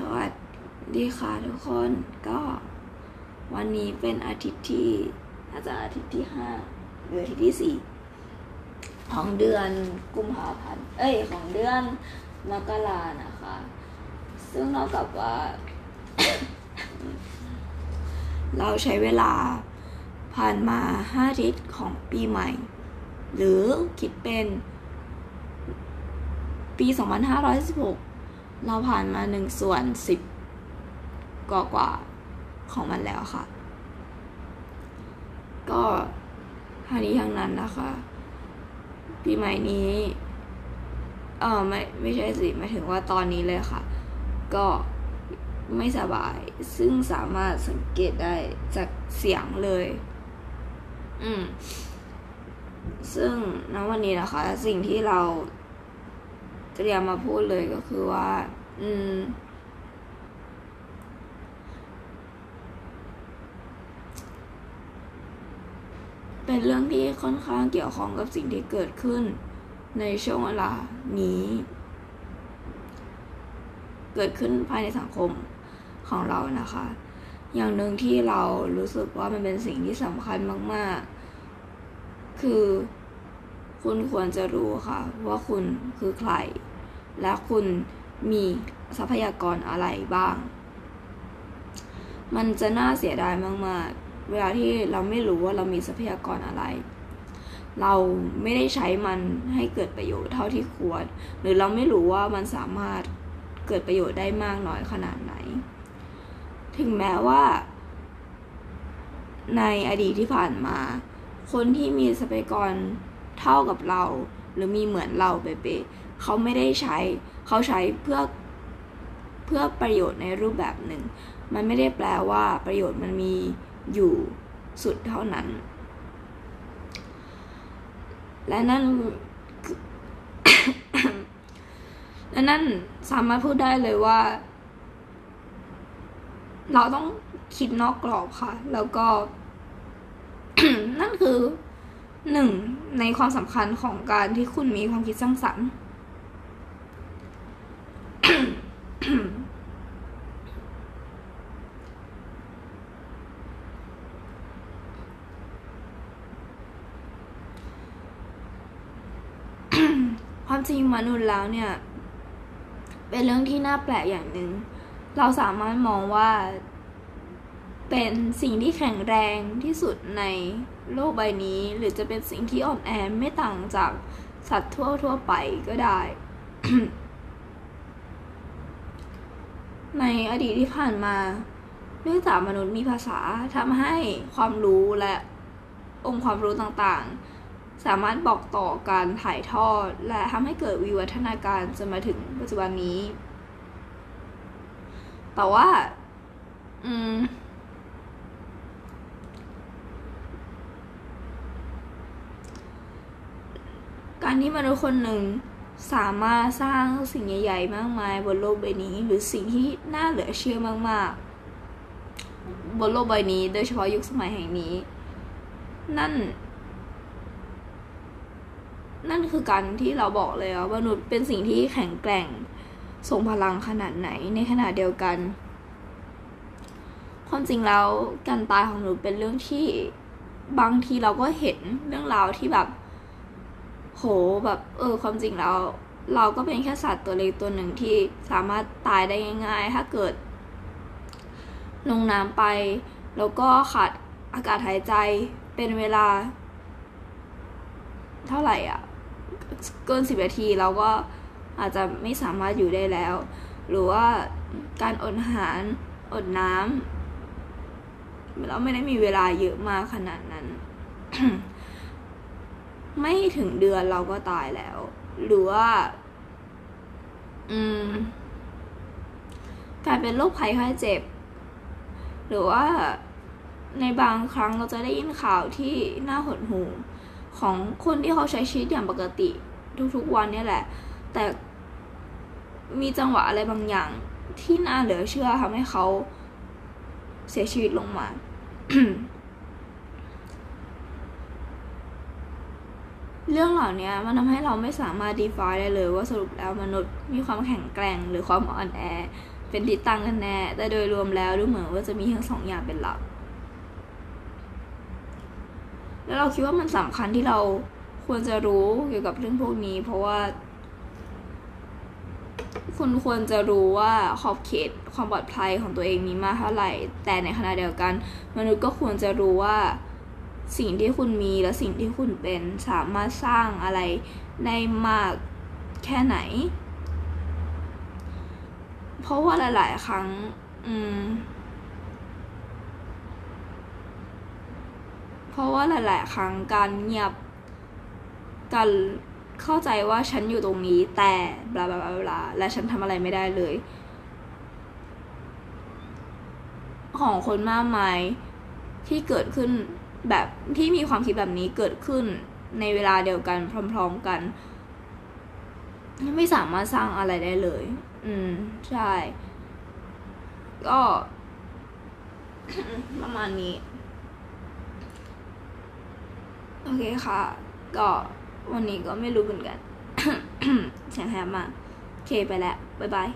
สวัสดีค่ะทุกคนก็วันนี้เป็นอาทิตย์ที่น่าจะอาทิตย์ที่ห้าหรืออาทิตย์ที่สี่ของเดือนกุมภาพันธ์เอ้ยของเดือนมกรานะคะ ซึ่งเรากับว่า เราใช้เวลาผ่านมาห้าอาทิตย์ของปีใหม่ หรือคิดเป็นปี 2516 เราผ่านมาหนึ่งส่วนสิบกว่ากว่าของมันแล้วค่ะ ก็ทั้งนี้ทั้งนั้นนะคะปีใหม่นี้เออไม่ไม่ใช่สิหมายถึงว่าตอนนี้เลยค่ะ ก็ไม่สบาย ซึ่งสามารถสังเกตได้จากเสียงเลย อืม ซึ่งณวันนี้นะคะ สิ่งที่เรา เตรียมมาพูดเลยก็คือว่า อืม เป็นเรื่องที่ค่อนข้างเกี่ยวข้องกับสิ่งที่เกิดขึ้น ในช่วงเวลานี้ เกิดขึ้นภายในสังคมของเรานะคะ อย่างหนึ่งที่เรารู้สึกว่ามันเป็นสิ่งที่สำคัญมาก ๆ คือ คุณควรจะรู้ค่ะ ว่าคุณคือใคร และคุณมีทรัพยากรอะไรบ้าง มันจะน่าเสียดายมาก ๆ เวลาที่เราไม่รู้ว่าเรามีทรัพยากรอะไร เราไม่ได้ใช้มันให้เกิดประโยชน์เท่าที่ควร หรือเราไม่รู้ว่ามันสามารถเกิดประโยชน์ได้มากน้อยขนาดไหน ถึงแม้ว่า ในอดีตที่ผ่านมา คนที่มีทรัพยากร เท่ากับเรา หรือมีเหมือนเราเป๊ะๆเขาไม่ได้ใช้ เขาใช้เพื่อเพื่อประโยชน์ในรูปแบบหนึ่ง มันไม่ได้แปลว่าประโยชน์มันมีอยู่สุดเท่านั้น และนั่นและนั่นสามารถพูดได้เลยว่า เราต้องคิดนอกกรอบค่ะ แล้วก็ นั่นคือ หนึ่งในความสำคัญของการที่คุณมีความคิดสร้างสรรค์ความจริงมนุษย์แล้วเนี่ย เป็นเรื่องที่น่าแปลกอย่างหนึ่ง เราสามารถมองว่า เป็นสิ่งที่แข็งแรงที่สุดในโลกใบนี้ หรือจะเป็นสิ่งที่อ่อนแอไม่ต่างจากสัตว์ทั่วทั่วไปก็ได้ ในอดีตที่ผ่านมา เนื่องจากมนุษย์มีภาษาทำให้ความรู้และองค์ความรู้ต่างๆ สามารถบอกต่อการถ่ายทอด และทำให้เกิดวิวัฒนาการจนมาถึงปัจจุบันนี้ แต่ว่า อืม การที่มนุษย์คนหนึ่งสามารถสร้างสิ่งใหญ่ ๆ มากมายบนโลกใบนี้ หรือสิ่งที่น่าเหลือเชื่อมาก ๆ บนโลกใบนี้ โดยเฉพาะยุคสมัยแห่งนี้ นั่น นั่นคือการที่เราบอกเลยว่ามนุษย์เป็นสิ่งที่แข็งแกร่งทรงพลังขนาดไหนในขณะเดียวกัน ความจริงแล้วการตายของมนุษย์เป็นเรื่องที่บางทีเราก็เห็นเรื่องราวที่แบบ แบบ เออ ความจริงแล้วเราก็เป็นแค่สัตว์ตัวเล็กตัวหนึ่งที่สามารถตายได้ง่าย ๆ ถ้าเกิด ลงน้ำไป แล้วก็ขาดอากาศหายใจเป็นเวลา เท่าไหร่อะ เกินสิบนาทีเราก็อาจจะไม่สามารถอยู่ได้แล้ว หรือว่าการอดอาหารอดน้ำเราไม่ได้มีเวลาเยอะมากขนาดนั้น ไม่ถึงเดือนเราก็ตายแล้ว หรือว่า อืมการเป็นโรคภัยไข้เจ็บ หรือว่าในบางครั้งเราจะได้ยินข่าวที่น่าหดหู่ของคนที่เขาใช้ชีวิตอย่างปกติ ทุกๆวันนี่แหละ แต่มีจังหวะอะไรบางอย่างที่น่าเหลือเชื่อทำให้เขาเสียชีวิตลงมา เรื่องเหล่านี้มันทำให้เราไม่สามารถ define ได้เลยว่าสรุปแล้วมนุษย์มีความแข็งแกร่งหรือความอ่อนแอ เป็นทิศตังกันแน่ แต่โดยรวมแล้วดูเหมือนว่าจะมีทั้งสองอย่างเป็นหลัก แล้วเราคิดว่ามันสำคัญที่เราควรจะรู้เกี่ยวกับเรื่องพวกนี้ เพราะว่า คุณควรจะรู้ว่าขอบเขตความปลอดภัยของตัวเองมีมากเท่าไหร่ แต่ในขณะเดียวกัน มนุษย์ก็ควรจะรู้ว่า สิ่งที่คุณมีและสิ่งที่คุณเป็นสามารถสร้างอะไรได้มากแค่ไหน เพราะว่าหลาย ๆ ครั้ง อืม เพราะว่าหลาย ๆ ครั้งการเงียบ การเข้าใจว่าฉันอยู่ตรงนี้แต่บลาบลาบลาบลาและฉันทำอะไรไม่ได้เลย ของคนมากมายที่เกิดขึ้น แบบที่มีความคิดแบบนี้เกิดขึ้นในเวลาเดียวกันพร้อม ๆกัน ไม่สามารถสร้างอะไรได้เลย อืม ใช่ ก็ประมาณนี้ โอเคค่ะ ก็วันนี้ก็ไม่รู้เหมือนกันเสียงแหบมาก โอเคไปแล้ว บ๊ายบาย